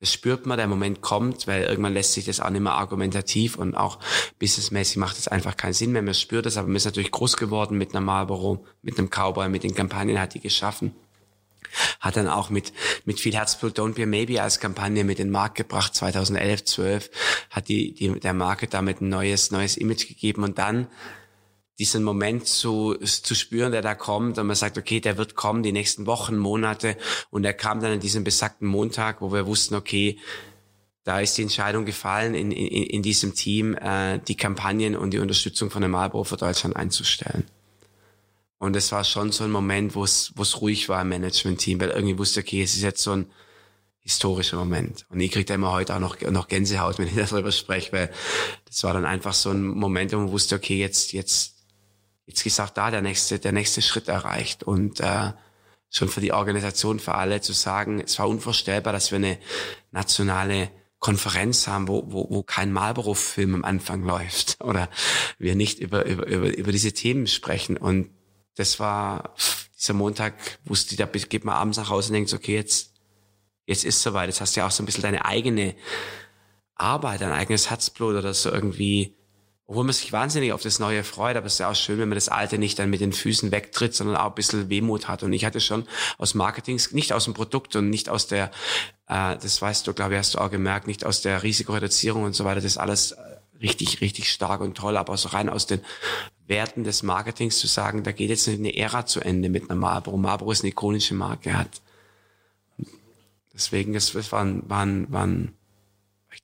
Das spürt man, der Moment kommt, weil irgendwann lässt sich das auch nicht mehr argumentativ und auch businessmäßig macht es einfach keinen Sinn mehr. Man spürt das, aber man ist natürlich groß geworden mit einer Marlboro, mit einem Cowboy, mit den Kampagnen hat die geschaffen. Hat dann auch mit, mit viel Herzblut Don't Be a Maybe als Kampagne mit den Markt gebracht, 2011, 12, hat die, die, der Marke damit ein neues, neues Image gegeben und dann diesen Moment zu, zu spüren, der da kommt und man sagt, okay, der wird kommen die nächsten Wochen, Monate und er kam dann an diesem besagten Montag, wo wir wussten, okay, da ist die Entscheidung gefallen, in, in, in diesem Team äh, die Kampagnen und die Unterstützung von der Marlboro für Deutschland einzustellen. Und es war schon so ein Moment, wo es wo es ruhig war im Management-Team, weil irgendwie wusste, okay, es ist jetzt so ein historischer Moment. Und ich kriege da immer heute auch noch, noch Gänsehaut, wenn ich darüber spreche, weil das war dann einfach so ein Moment, wo man wusste, okay, jetzt, jetzt jetzt ist auch da der nächste, der nächste Schritt erreicht. Und äh, schon für die Organisation, für alle zu sagen, es war unvorstellbar, dass wir eine nationale Konferenz haben, wo, wo, wo kein Marlboro-Film am Anfang läuft oder wir nicht über, über, über, über diese Themen sprechen. Und das war dieser Montag, wusste da geht man abends nach Hause und denkt, okay, jetzt, jetzt ist soweit. Jetzt hast du ja auch so ein bisschen deine eigene Arbeit, dein eigenes Herzblut oder so irgendwie obwohl man sich wahnsinnig auf das Neue freut, aber es ist ja auch schön, wenn man das Alte nicht dann mit den Füßen wegtritt, sondern auch ein bisschen Wehmut hat. Und ich hatte schon aus Marketing, nicht aus dem Produkt und nicht aus der, äh, das weißt du, glaube ich, hast du auch gemerkt, nicht aus der Risikoreduzierung und so weiter, das alles richtig, richtig stark und toll, aber so rein aus den Werten des Marketings zu sagen, da geht jetzt eine Ära zu Ende mit einer Marlboro. Marlboro ist eine ikonische Marke, hat. Deswegen, es war, ein, war, ein, war ein,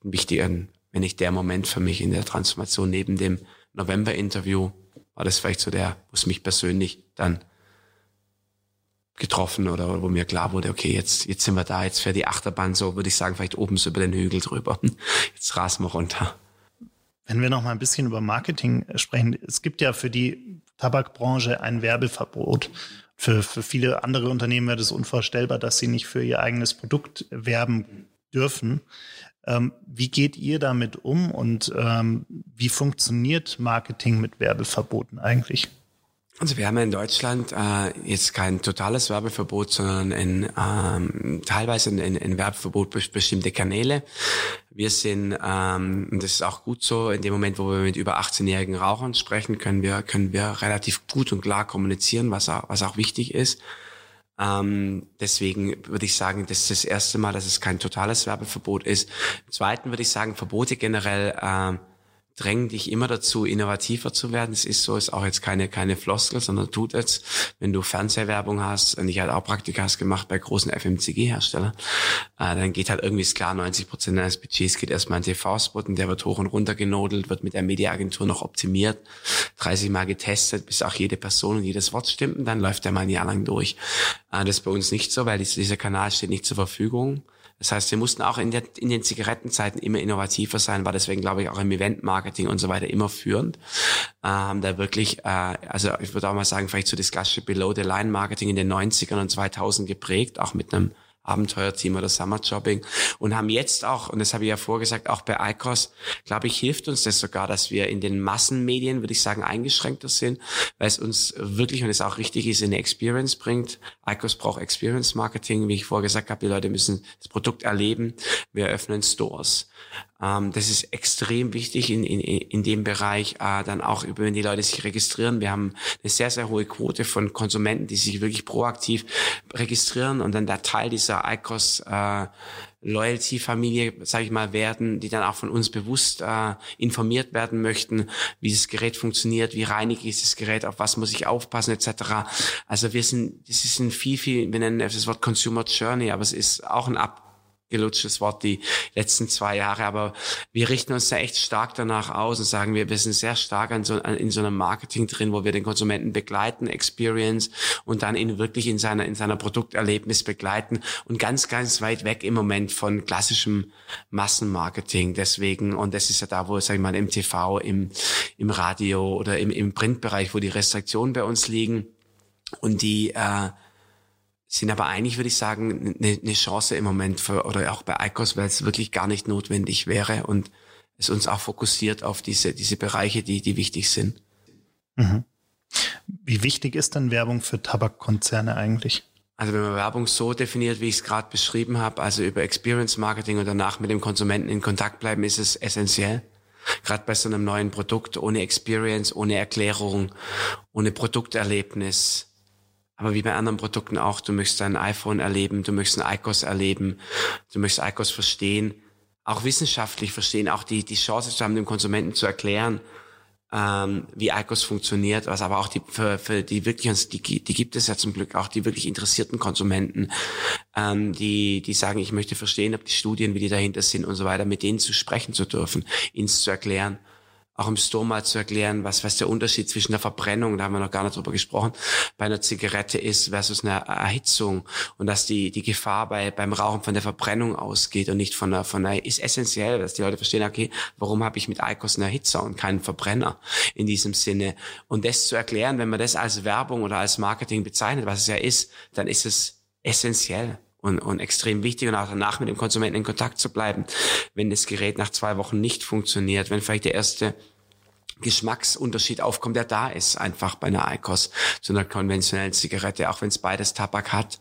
ein wichtiger, wenn nicht der Moment für mich in der Transformation neben dem November-Interview, war das vielleicht so der, wo es mich persönlich dann getroffen oder wo mir klar wurde, okay, jetzt, jetzt sind wir da, jetzt fährt die Achterbahn so, würde ich sagen, vielleicht oben so über den Hügel drüber. Jetzt rasen wir runter. Wenn wir noch mal ein bisschen über Marketing sprechen, es gibt ja für die Tabakbranche ein Werbeverbot. Für, für viele andere Unternehmen wäre das unvorstellbar, dass sie nicht für ihr eigenes Produkt werben dürfen. Ähm, wie geht ihr damit um und ähm, wie funktioniert Marketing mit Werbeverboten eigentlich? Also wir haben in Deutschland äh, jetzt kein totales Werbeverbot, sondern ein, ähm, teilweise ein, ein Werbeverbot für bestimmte Kanäle. Wir sind, ähm, das ist auch gut so, in dem Moment, wo wir mit über 18-jährigen Rauchern sprechen, können wir, können wir relativ gut und klar kommunizieren, was auch, was auch wichtig ist. Ähm, deswegen würde ich sagen, das ist das erste Mal, dass es kein totales Werbeverbot ist. Zweitens würde ich sagen, Verbote generell äh, drängen dich immer dazu, innovativer zu werden. Es ist so, ist auch jetzt keine, keine Floskel, sondern tut es. Wenn du Fernsehwerbung hast, und ich halt auch Praktikas gemacht bei großen FMCG-Herstellern, äh, dann geht halt irgendwie ist klar, 90 Prozent deines Budgets geht erstmal in TV-Spot und der wird hoch und runter genodelt, wird mit der Mediaagentur noch optimiert, 30 Mal getestet, bis auch jede Person und jedes Wort stimmt und dann läuft der mal ein Jahr lang durch. Äh, das ist bei uns nicht so, weil dieser Kanal steht nicht zur Verfügung. Das heißt, wir mussten auch in, der, in den Zigarettenzeiten immer innovativer sein, war deswegen, glaube ich, auch im Eventmarketing und so weiter immer führend. Ähm, da wirklich, äh, also ich würde auch mal sagen, vielleicht so das klassische Below-the-Line-Marketing in den 90ern und 2000 geprägt, auch mit einem Abenteuerteam oder Summerjobbing und haben jetzt auch, und das habe ich ja vorgesagt, auch bei ICOS, glaube ich, hilft uns das sogar, dass wir in den Massenmedien, würde ich sagen, eingeschränkter sind, weil es uns wirklich, und es auch richtig ist, eine Experience bringt. ICOS braucht Experience Marketing, wie ich vorgesagt habe, die Leute müssen das Produkt erleben. Wir öffnen Stores. Ähm, das ist extrem wichtig in, in, in dem Bereich, äh, dann auch, wenn die Leute sich registrieren. Wir haben eine sehr, sehr hohe Quote von Konsumenten, die sich wirklich proaktiv registrieren und dann der Teil dieser ICOS äh, Loyalty-Familie, sage ich mal, werden, die dann auch von uns bewusst äh, informiert werden möchten, wie das Gerät funktioniert, wie reinig ist das Gerät, auf was muss ich aufpassen, etc. Also wir sind, das ist ein viel, viel, wir nennen das Wort Consumer Journey, aber es ist auch ein Ab gelutschtes Wort die letzten zwei Jahre, aber wir richten uns da echt stark danach aus und sagen, wir, wir sind sehr stark an so, an, in so einem Marketing drin, wo wir den Konsumenten begleiten, Experience und dann ihn wirklich in seiner, in seiner Produkterlebnis begleiten und ganz, ganz weit weg im Moment von klassischem Massenmarketing. Deswegen, und das ist ja da, wo, sag ich mal, im TV, im, im Radio oder im, im Printbereich, wo die Restriktionen bei uns liegen und die, äh, sind aber eigentlich, würde ich sagen, eine, eine Chance im Moment für, oder auch bei ICOS, weil es wirklich gar nicht notwendig wäre und es uns auch fokussiert auf diese, diese Bereiche, die, die wichtig sind. Mhm. Wie wichtig ist denn Werbung für Tabakkonzerne eigentlich? Also wenn man Werbung so definiert, wie ich es gerade beschrieben habe, also über Experience Marketing und danach mit dem Konsumenten in Kontakt bleiben, ist es essentiell. Gerade bei so einem neuen Produkt, ohne Experience, ohne Erklärung, ohne Produkterlebnis, aber wie bei anderen Produkten auch, du möchtest ein iPhone erleben, du möchtest ein ICOS erleben, du möchtest ICOS verstehen, auch wissenschaftlich verstehen, auch die, die Chance zu haben, dem Konsumenten zu erklären, ähm, wie ICOS funktioniert, was aber auch die, für, für die wirklich, die, die gibt es ja zum Glück auch, die wirklich interessierten Konsumenten, ähm, die, die sagen, ich möchte verstehen, ob die Studien, wie die dahinter sind und so weiter, mit denen zu sprechen zu dürfen, ihnen zu erklären auch im Store mal zu erklären, was, was der Unterschied zwischen der Verbrennung, da haben wir noch gar nicht drüber gesprochen, bei einer Zigarette ist versus einer Erhitzung und dass die, die Gefahr bei, beim Rauchen von der Verbrennung ausgeht und nicht von der, von der, ist essentiell, dass die Leute verstehen, okay, warum habe ich mit Eikos einen Erhitzer und keinen Verbrenner in diesem Sinne? Und das zu erklären, wenn man das als Werbung oder als Marketing bezeichnet, was es ja ist, dann ist es essentiell und, und extrem wichtig und auch danach mit dem Konsumenten in Kontakt zu bleiben, wenn das Gerät nach zwei Wochen nicht funktioniert, wenn vielleicht der erste Geschmacksunterschied aufkommt, der da ist, einfach bei einer ICOS zu einer konventionellen Zigarette, auch wenn es beides Tabak hat.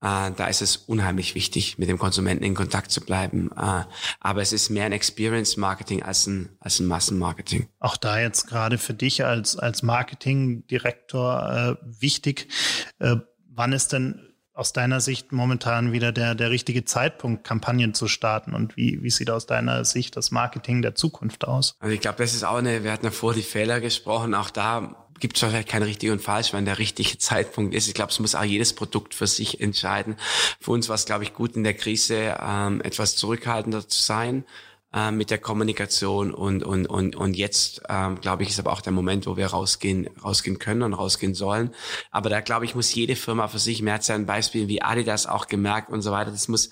Äh, da ist es unheimlich wichtig, mit dem Konsumenten in Kontakt zu bleiben. Äh, aber es ist mehr ein Experience-Marketing als ein, als ein Massenmarketing. Auch da jetzt gerade für dich als, als Marketingdirektor äh, wichtig. Äh, wann ist denn aus deiner Sicht momentan wieder der, der richtige Zeitpunkt, Kampagnen zu starten? Und wie, wie sieht aus deiner Sicht das Marketing der Zukunft aus? Also ich glaube, das ist auch eine, wir hatten ja vor die Fehler gesprochen, auch da gibt es wahrscheinlich kein richtig und falsch, wann der richtige Zeitpunkt ist. Ich glaube, es muss auch jedes Produkt für sich entscheiden. Für uns war es, glaube ich, gut in der Krise ähm, etwas zurückhaltender zu sein äh, mit der Kommunikation und und und und jetzt ähm, glaube ich ist aber auch der Moment, wo wir rausgehen rausgehen können und rausgehen sollen. Aber da glaube ich muss jede Firma für sich. Mehr ja ein Beispiel wie Adidas auch gemerkt und so weiter. Das muss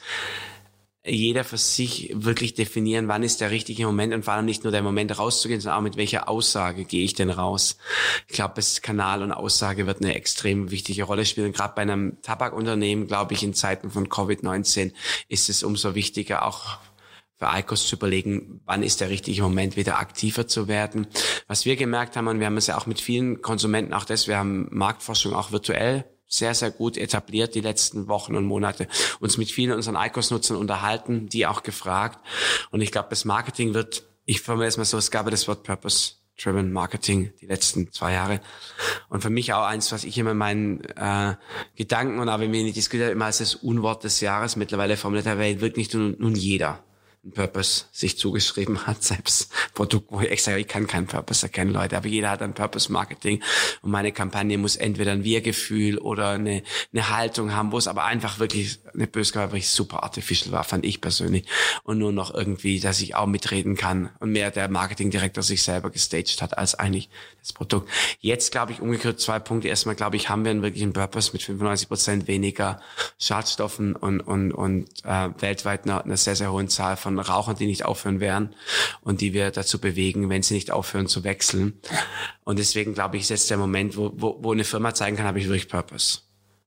jeder für sich wirklich definieren, wann ist der richtige Moment und vor allem nicht nur der Moment rauszugehen, sondern auch mit welcher Aussage gehe ich denn raus. Ich glaube, das Kanal und Aussage wird eine extrem wichtige Rolle spielen. Gerade bei einem Tabakunternehmen, glaube ich, in Zeiten von Covid-19 ist es umso wichtiger, auch für ICOS zu überlegen, wann ist der richtige Moment, wieder aktiver zu werden. Was wir gemerkt haben, und wir haben es ja auch mit vielen Konsumenten, auch das, wir haben Marktforschung auch virtuell sehr, sehr gut etabliert die letzten Wochen und Monate, uns mit vielen unseren ICOS-Nutzern unterhalten, die auch gefragt. Und ich glaube, das Marketing wird, ich formuliere es mal so, es gab das Wort Purpose. Driven Marketing die letzten zwei Jahre. Und für mich auch eins, was ich immer in meinen äh, Gedanken und auch wenn wir diskutiert immer als das Unwort des Jahres mittlerweile formuliert habe, weil wirklich nun, nun jeder Purpose sich zugeschrieben hat, selbst Produkt, wo ich extra, ich kann keinen Purpose erkennen, Leute, aber jeder hat ein Purpose Marketing und meine Kampagne muss entweder ein Wir-Gefühl oder eine, eine Haltung haben, wo es aber einfach wirklich eine Bösgabe wirklich super artificial war, fand ich persönlich und nur noch irgendwie, dass ich auch mitreden kann und mehr der Marketingdirektor sich selber gestaged hat als eigentlich das Produkt. Jetzt glaube ich umgekehrt zwei Punkte. Erstmal glaube ich, haben wir einen wirklichen Purpose mit 95 Prozent weniger Schadstoffen und, und, und äh, weltweit einer, einer sehr, sehr hohen Zahl von Rauchern, die nicht aufhören werden und die wir dazu bewegen, wenn sie nicht aufhören zu wechseln. Und deswegen glaube ich, ist jetzt der Moment, wo, wo, wo eine Firma zeigen kann, habe ich wirklich Purpose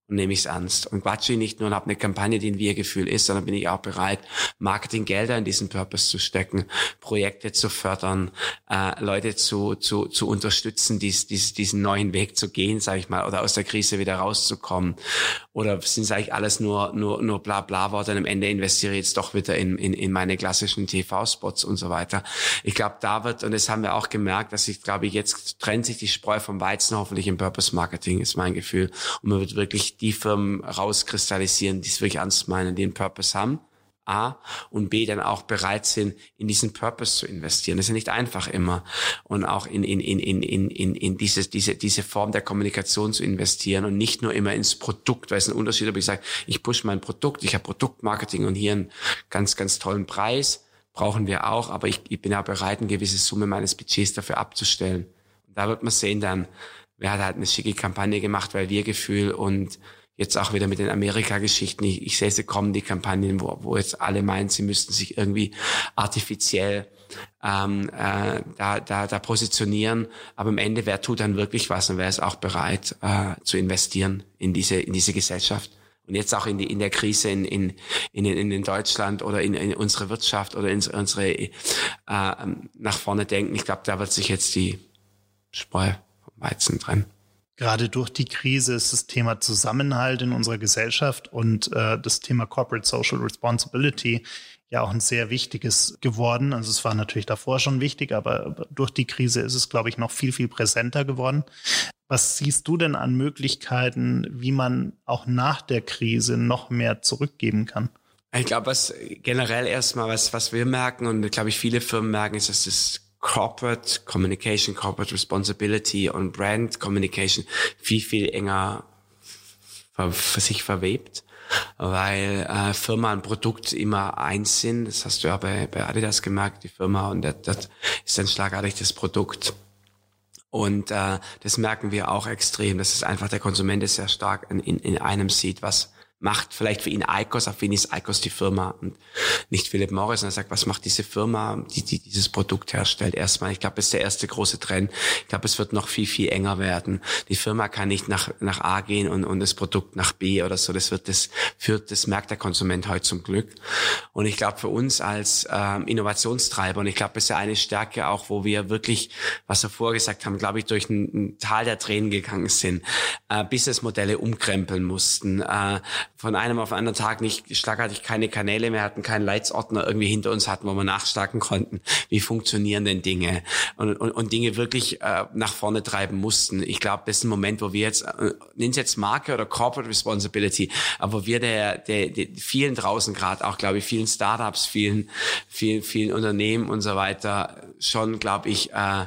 und nehme ich es ernst. Und quatsche nicht nur und habe eine Kampagne, die ein Wir-Gefühl ist, sondern bin ich auch bereit, Marketinggelder in diesen Purpose zu stecken, Projekte zu fördern, äh, Leute zu, zu, zu unterstützen, dies, dies, diesen neuen Weg zu gehen, sage ich mal, oder aus der Krise wieder rauszukommen. Oder sind es eigentlich alles nur, nur, nur bla bla Worte und am Ende investiere ich jetzt doch wieder in, in, in meine klassischen TV-Spots und so weiter. Ich glaube, da wird, und das haben wir auch gemerkt, dass ich glaube, jetzt trennt sich die Spreu vom Weizen hoffentlich im Purpose Marketing, ist mein Gefühl. Und man wird wirklich die Firmen rauskristallisieren, die es wirklich ernst meinen, die einen Purpose haben. A und B dann auch bereit sind, in diesen Purpose zu investieren. Das ist ja nicht einfach immer. Und auch in, in, in, in, in, in, in diese, diese, diese Form der Kommunikation zu investieren und nicht nur immer ins Produkt, weil es ein Unterschied, ob ich sage, ich push mein Produkt, ich habe Produktmarketing und hier einen ganz, ganz tollen Preis, brauchen wir auch, aber ich, ich bin ja bereit, eine gewisse Summe meines Budgets dafür abzustellen. Und da wird man sehen dann, wer hat halt eine schicke Kampagne gemacht, weil wir Gefühl und jetzt auch wieder mit den Amerika-Geschichten. Ich, ich sehe sie kommen, die Kampagnen, wo, wo jetzt alle meinen, sie müssten sich irgendwie artifiziell ähm, äh, da, da, da positionieren. Aber am Ende, wer tut dann wirklich was und wer ist auch bereit äh, zu investieren in diese, in diese Gesellschaft? Und jetzt auch in, die, in der Krise in, in, in, in Deutschland oder in, in unsere Wirtschaft oder in unsere äh, nach vorne denken. Ich glaube, da wird sich jetzt die Spreu Weizen drin. Gerade durch die Krise ist das Thema Zusammenhalt in unserer Gesellschaft und äh, das Thema Corporate Social Responsibility ja auch ein sehr wichtiges geworden. Also es war natürlich davor schon wichtig, aber durch die Krise ist es, glaube ich, noch viel, viel präsenter geworden. Was siehst du denn an Möglichkeiten, wie man auch nach der Krise noch mehr zurückgeben kann? Ich glaube, was generell erstmal, was, was wir merken und glaube ich viele Firmen merken, ist, dass das Corporate Communication, Corporate Responsibility und Brand Communication viel, viel enger für, sich verwebt, weil äh, Firma und Produkt immer eins sind. Das hast du ja bei, bei Adidas gemerkt, die Firma, und das, das ist dann schlagartig das Produkt. Und äh, das merken wir auch extrem, dass es einfach der Konsument ist sehr stark in, in, in einem sieht, was macht vielleicht für ihn Icos, für ihn ist Icos die Firma und nicht Philip Morris. Und er sagt, was macht diese Firma, die, die dieses Produkt herstellt? Erstmal, ich glaube, das ist der erste große Trend. Ich glaube, es wird noch viel, viel enger werden. Die Firma kann nicht nach, nach A gehen und, und das Produkt nach B oder so. Das wird das, führt, das merkt der Konsument heute zum Glück. Und ich glaube, für uns als ähm, Innovationstreiber, und ich glaube, das ist ja eine Stärke auch, wo wir wirklich, was wir vorgesagt haben, glaube ich, durch ein, ein Tal der Tränen gegangen sind, äh, Businessmodelle umkrempeln mussten, äh, von einem auf anderen Tag nicht schlagartig keine Kanäle mehr hatten, keinen Leitsordner irgendwie hinter uns hatten, wo wir nachschlagen konnten. Wie funktionieren denn Dinge? Und, und, und Dinge wirklich äh, nach vorne treiben mussten. Ich glaube, das ist ein Moment, wo wir jetzt, äh, nennen es jetzt Marke oder Corporate Responsibility, aber wir der, der, der vielen draußen gerade, auch glaube ich, vielen Startups, vielen, vielen, vielen Unternehmen und so weiter schon, glaube ich, äh,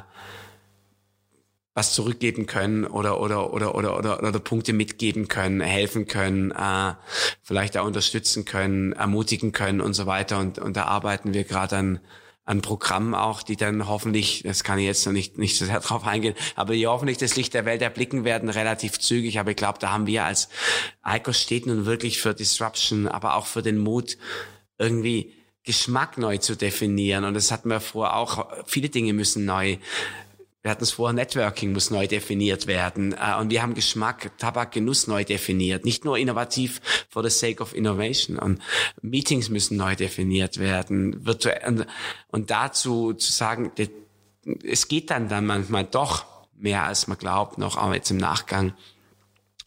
was zurückgeben können oder oder oder oder oder, oder Punkte mitgeben können, helfen können, äh, vielleicht auch unterstützen können, ermutigen können und so weiter. Und, und da arbeiten wir gerade an an Programmen auch, die dann hoffentlich, das kann ich jetzt noch nicht, nicht so sehr drauf eingehen, aber die hoffentlich das Licht der Welt erblicken werden, relativ zügig. Aber ich glaube, da haben wir als ICOS steht nun wirklich für Disruption, aber auch für den Mut, irgendwie Geschmack neu zu definieren. Und das hatten wir vorher auch, viele Dinge müssen neu wir hatten es vorher, Networking muss neu definiert werden. Äh, und wir haben Geschmack, Tabakgenuss neu definiert. Nicht nur innovativ for the sake of innovation. Und Meetings müssen neu definiert werden. Virtuell. Und dazu zu sagen, es geht dann dann manchmal doch mehr als man glaubt, noch auch jetzt im Nachgang.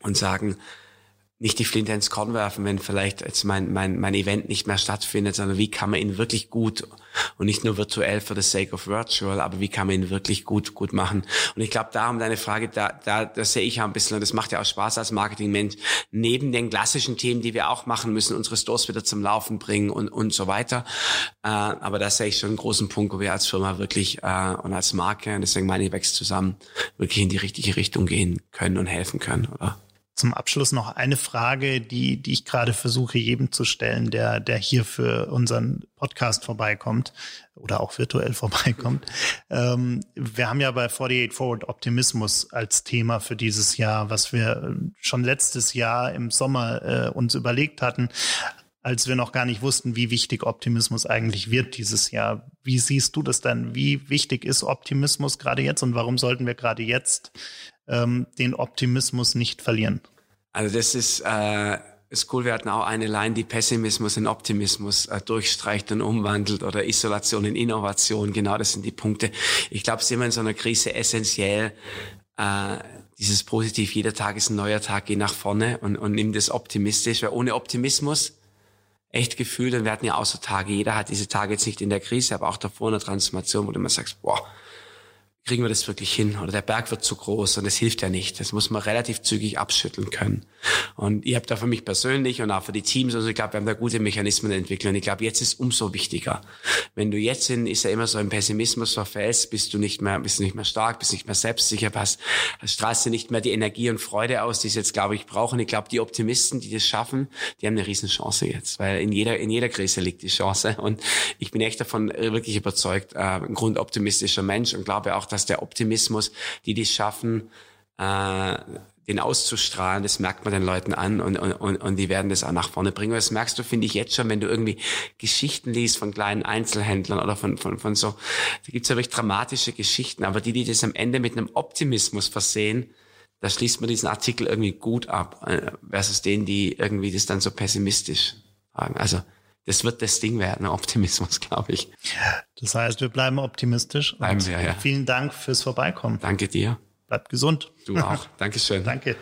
Und sagen, nicht die Flinte ins Korn werfen, wenn vielleicht jetzt mein, mein, mein Event nicht mehr stattfindet, sondern wie kann man ihn wirklich gut und nicht nur virtuell for the sake of virtual, aber wie kann man ihn wirklich gut, gut machen? Und ich glaube, darum deine Frage, da, da, das sehe ich ja ein bisschen, und das macht ja auch Spaß als Marketingmensch, neben den klassischen Themen, die wir auch machen müssen, unsere Stores wieder zum Laufen bringen und, und so weiter. Äh, aber da sehe ich schon einen großen Punkt, wo wir als Firma wirklich äh, und als Marke, und deswegen meine ich, wächst zusammen, wirklich in die richtige Richtung gehen können und helfen können, oder? Zum Abschluss noch eine Frage, die, die ich gerade versuche, jedem zu stellen, der, der hier für unseren Podcast vorbeikommt oder auch virtuell vorbeikommt. Ähm, wir haben ja bei 48 Forward Optimismus als Thema für dieses Jahr, was wir schon letztes Jahr im Sommer äh, uns überlegt hatten, als wir noch gar nicht wussten, wie wichtig Optimismus eigentlich wird dieses Jahr. Wie siehst du das denn? Wie wichtig ist Optimismus gerade jetzt und warum sollten wir gerade jetzt ähm, den Optimismus nicht verlieren. Also das ist, äh, ist cool. Wir hatten auch eine Line, die Pessimismus in Optimismus äh, durchstreicht und umwandelt oder Isolation in Innovation. Genau, das sind die Punkte. Ich glaube, es ist immer in so einer Krise essentiell, äh, dieses Positiv, jeder Tag ist ein neuer Tag, geh nach vorne und, und nimm das optimistisch, weil ohne Optimismus echt gefühlt, und wir hatten ja auch so Tage, jeder hat diese Tage jetzt nicht in der Krise, aber auch davor in der Transformation, wo du immer sagst, boah, kriegen wir das wirklich hin oder der Berg wird zu groß und es hilft ja nicht. Das muss man relativ zügig abschütteln können. Und ihr habt da für mich persönlich und auch für die Teams, also ich glaube, wir haben da gute Mechanismen entwickelt und ich glaube, jetzt ist umso wichtiger. Wenn du jetzt in, ist ja immer so ein Pessimismus verfällst, bist du nicht mehr, bist nicht mehr stark, bist nicht mehr selbstsicher, hast, strahlst du nicht mehr die Energie und Freude aus, die es jetzt, glaube ich, brauchen. Ich glaube, die Optimisten, die das schaffen, die haben eine riesen Chance jetzt, weil in jeder, in jeder Krise liegt die Chance und ich bin echt davon wirklich überzeugt, äh, ein grundoptimistischer Mensch und glaube auch, dass der Optimismus, die das schaffen, äh, den auszustrahlen, das merkt man den Leuten an und, und, und die werden das auch nach vorne bringen. Und das merkst du, finde ich, jetzt schon, wenn du irgendwie Geschichten liest von kleinen Einzelhändlern oder von, von, von so, da gibt's ja wirklich dramatische Geschichten, aber die, die das am Ende mit einem Optimismus versehen, da schließt man diesen Artikel irgendwie gut ab, äh, versus denen, die irgendwie das dann so pessimistisch sagen. Also das wird das Ding werden, Optimismus, glaube ich. Das heißt, wir bleiben optimistisch. Bleiben wir, ja. Vielen Dank fürs Vorbeikommen. Danke dir. Bleibt gesund. Du auch. Dankeschön. Danke.